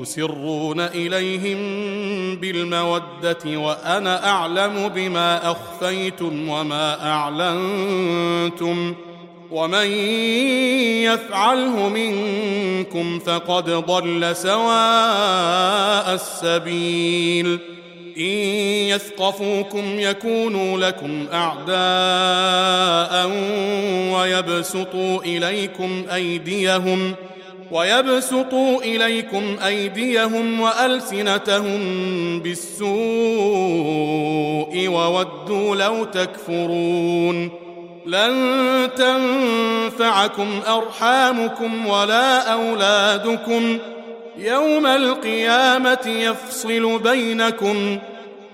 تسرون إليهم بالمودة وأنا أعلم بما أخفيتم وما أعلنتم ومن يفعله منكم فقد ضل سواء السبيل إن يثقفوكم يكونوا لكم أعداء ويبسطوا إليكم أيديهم ويبسطوا إليكم أيديهم وألسنتهم بالسوء وودوا لو تكفرون لن تنفعكم أرحامكم ولا أولادكم يوم القيامة يفصل بينكم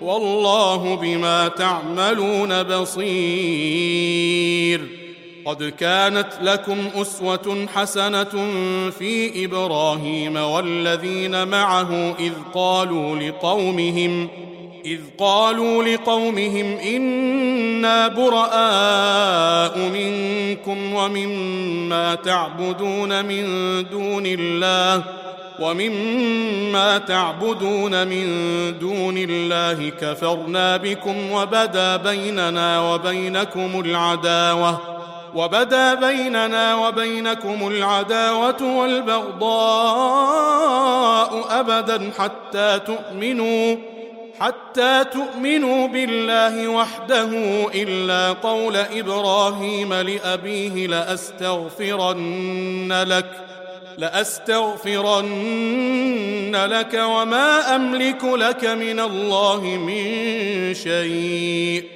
والله بما تعملون بصير قد كانت لكم أسوة حسنة في إبراهيم والذين معه إذ قالوا لقومهم إذ قالوا لقومهم إنا براء منكم ومما تعبدون من دون الله ومما تعبدون من دون الله كفرنا بكم وبدا بيننا وبينكم العداوة وبدا بيننا وبينكم العداوة والبغضاء أبدا حتى تؤمنوا حتى تؤمنوا بالله وحده إلا قول إبراهيم لأبيه لأستغفرن لك لأستغفرن لك وما أملك لك من الله من شيء.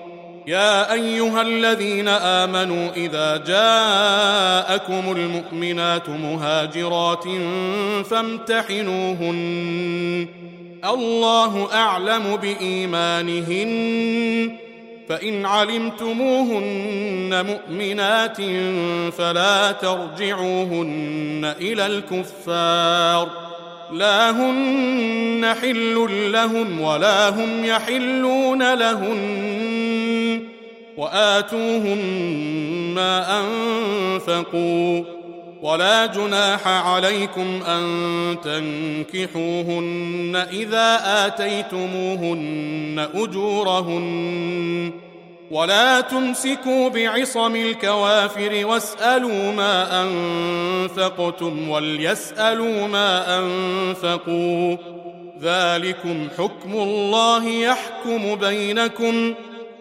يا أيها الذين آمنوا إذا جاءكم المؤمنات مهاجرات فامتحنوهن. الله أعلم بإيمانهن. فإن علمتموهن مؤمنات فلا ترجعوهن إلى الكفار. لا هن حل لهم ولا هم يحلون لهن. وآتوهم ما أنفقوا ولا جناح عليكم أن تنكحوهن إذا آتيتموهن أجورهن ولا تمسكوا بعصم الكوافر واسألوا ما أنفقتم وليسألوا ما أنفقوا ذلكم حكم الله يحكم بينكم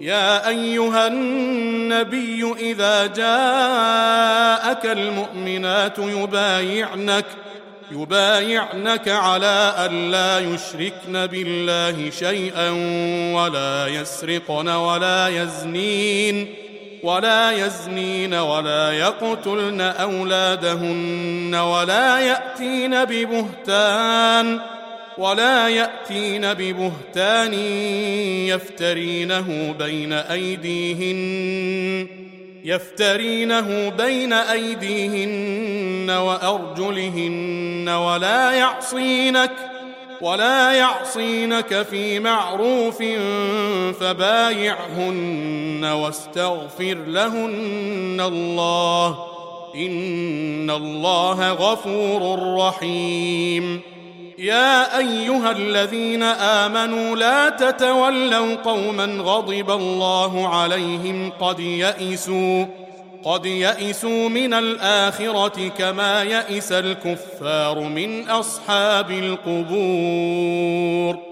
يا أيها النبي إذا جاءك المؤمنات يبايعنك يبايعنك على أن لا يشركن بالله شيئا ولا يسرقن ولا يزنين ولا يزنين ولا يقتلن أولادهن ولا يأتين ببهتان. ولا يأتين ببهتان يفترينه بين أيديهن يفترينه بين أيديهن وأرجلهن ولا يعصينك ولا يعصينك في معروف فبايعهن واستغفر لهن الله. إن الله غفور رحيم. يا أيها الذين آمنوا لا تتولوا قوما غضب الله عليهم قد يئسوا قد يئسوا من الآخرة كما يئس الكفار من أصحاب القبور.